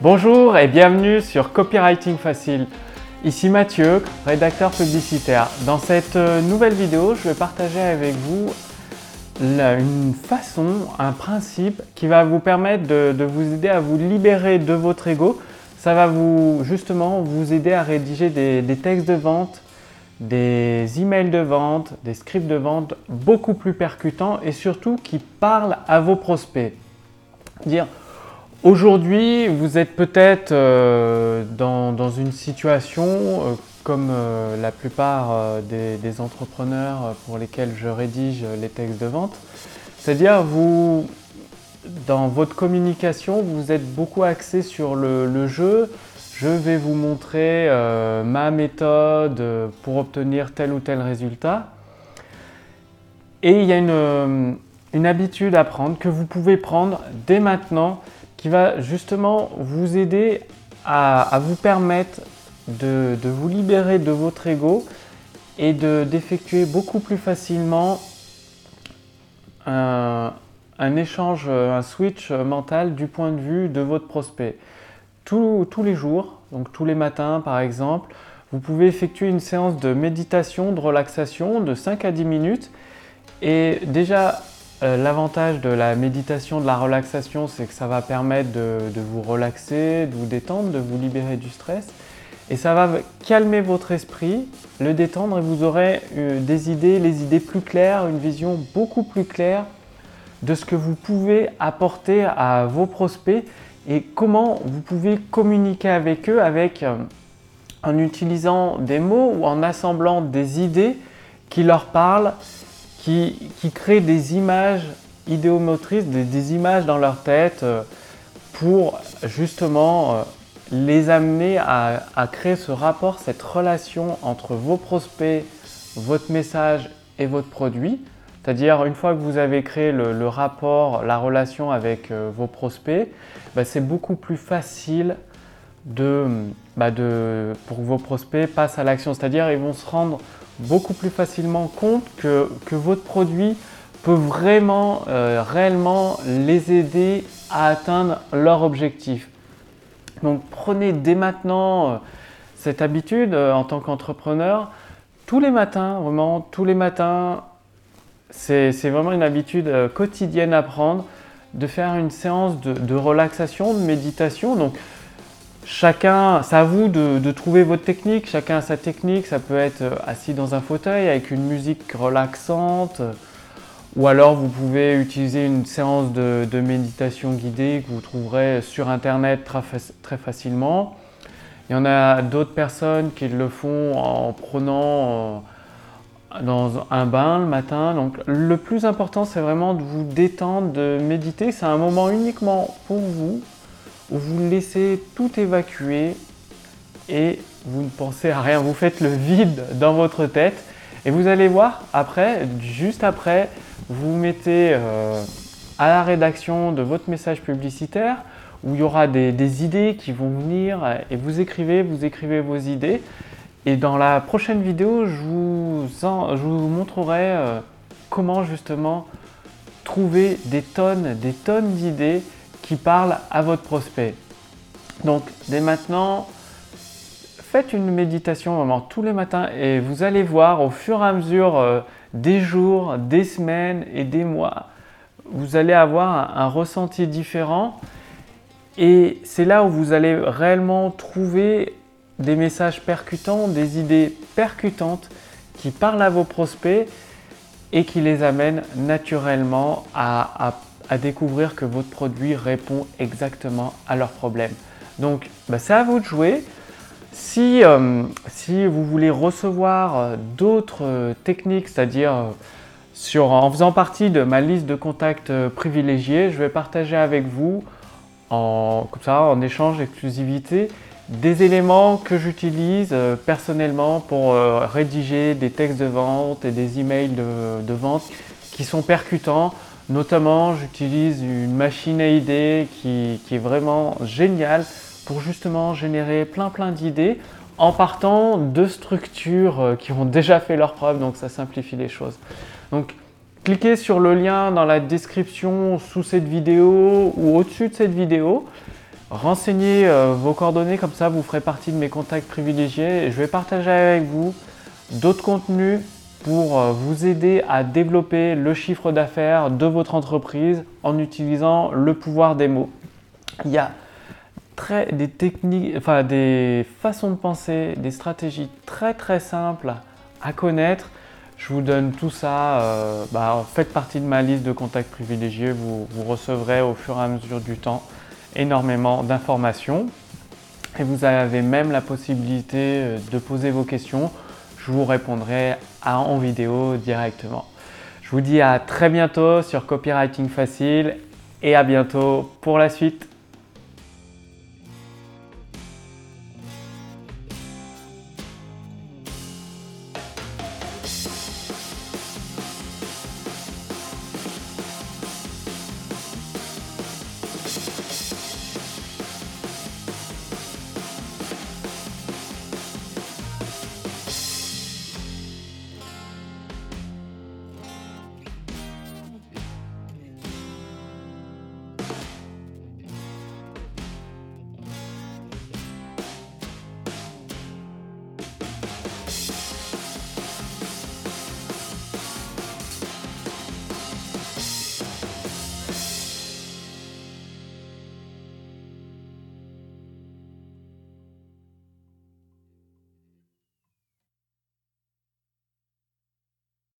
Bonjour et bienvenue sur Copywriting Facile. Ici Mathieu, rédacteur publicitaire. Dans cette euh, nouvelle vidéo, je vais partager avec vous une façon, un principe qui va vous permettre de, vous aider à vous libérer de votre ego. Ça va vous justement vous aider à rédiger des, textes de vente, des emails de vente, des scripts de vente beaucoup plus percutants et surtout qui parlent à vos prospects. Aujourd'hui, vous êtes peut-être euh, dans, une situation euh, comme euh, la plupart des, entrepreneurs pour lesquels je rédige les textes de vente. C'est-à-dire, vous, dans votre communication, vous êtes beaucoup axé sur le, jeu. Je vais vous montrer ma méthode pour obtenir tel ou tel résultat. Et il y a une, une habitude à prendre que vous pouvez prendre dès maintenant qui va justement vous aider à, vous permettre de, vous libérer de votre ego et d'effectuer beaucoup plus facilement un, échange, un switch mental du point de vue de votre prospect. tous les jours, donc tous les matins par exemple, vous pouvez effectuer une séance de méditation, de relaxation de 5 à 10 minutes. Et déjà, euh, l'avantage de la méditation, de la relaxation, c'est que ça va permettre de, vous relaxer, de vous détendre, de vous libérer du stress. Et ça va calmer votre esprit, le détendre et vous aurez euh, des idées, les idées plus claires, une vision beaucoup plus claire de ce que vous pouvez apporter à vos prospects et comment vous pouvez communiquer avec eux avec, euh, en utilisant des mots ou en assemblant des idées qui leur parlent qui, créent des images idéomotrices, des, images dans leur tête euh, pour justement euh, les amener à, créer ce rapport, cette relation entre vos prospects, votre message et votre produit. C'est-à-dire, une fois que vous avez créé le, rapport, la relation avec euh, vos prospects, bah, c'est beaucoup plus facile de, bah, pour que vos prospects passent à l'action. C'est-à-dire, ils vont se rendre beaucoup plus facilement compte que, votre produit peut vraiment, euh, réellement les aider à atteindre leur objectif. Donc prenez dès maintenant euh, cette habitude euh, en tant qu'entrepreneur. Tous les matins, vraiment, tous les matins, c'est vraiment une habitude quotidienne à prendre de faire une séance de, de relaxation, de méditation. Donc Chacun, c'est à vous de, trouver votre technique, chacun a sa technique, ça peut être euh, assis dans un fauteuil avec une musique relaxante, ou alors vous pouvez utiliser une séance de, méditation guidée que vous trouverez sur internet très, facilement. Il y en a d'autres personnes qui le font en prenant euh, dans un bain le matin. Donc le plus important c'est vraiment de vous détendre, de méditer. C'est un moment uniquement pour vous, où vous laissez tout évacuer et vous ne pensez à rien, vous faites le vide dans votre tête et vous allez voir après, juste après, vous mettez euh, à la rédaction de votre message publicitaire où il y aura des, idées qui vont venir et vous écrivez, vous écrivez vos idées. Et dans la prochaine vidéo, je vous, montrerai euh, comment justement trouver des tonnes, des tonnes d'idées parle à votre prospect. Donc dès maintenant, faites une méditation vraiment tous les matins et vous allez voir au fur et à mesure euh, des jours, des semaines et des mois, vous allez avoir un, ressenti différent et c'est là où vous allez réellement trouver des messages percutants, des idées percutantes qui parlent à vos prospects et qui les amènent naturellement à à découvrir que votre produit répond exactement à leurs problèmes. Donc bah, c'est à vous de jouer. Si, euh, si vous voulez recevoir euh, d'autres euh, techniques, c'est-à-dire en faisant partie de ma liste de contacts privilégiés, je vais partager avec vous en, comme ça, en échange d'exclusivité des éléments que j'utilise personnellement pour rédiger des textes de vente et des emails de vente qui sont percutants, Notamment, j'utilise une machine à idées qui, est vraiment géniale pour justement générer plein plein d'idées en partant de structures euh, qui ont déjà fait leur preuve, donc ça simplifie les choses. Donc, cliquez sur le lien dans la description sous cette vidéo ou au-dessus de cette vidéo Renseignez euh, vos coordonnées, comme ça vous ferez partie de mes contacts privilégiés et je vais partager avec vous d'autres contenus pour euh, vous aider à développer le chiffre d'affaires de votre entreprise en utilisant le pouvoir des mots. Il y a des techniques, enfin des façons de penser, des stratégies très très simples à connaître. Je vous donne tout ça. Euh, bah, faites partie de ma liste de contacts privilégiés. vous recevrez au fur et à mesure du temps énormément d'informations et vous avez même la possibilité euh, de poser vos questions. Je vous répondrai en vidéo directement. Je vous dis à très bientôt sur Copywriting Facile et à bientôt pour la suite.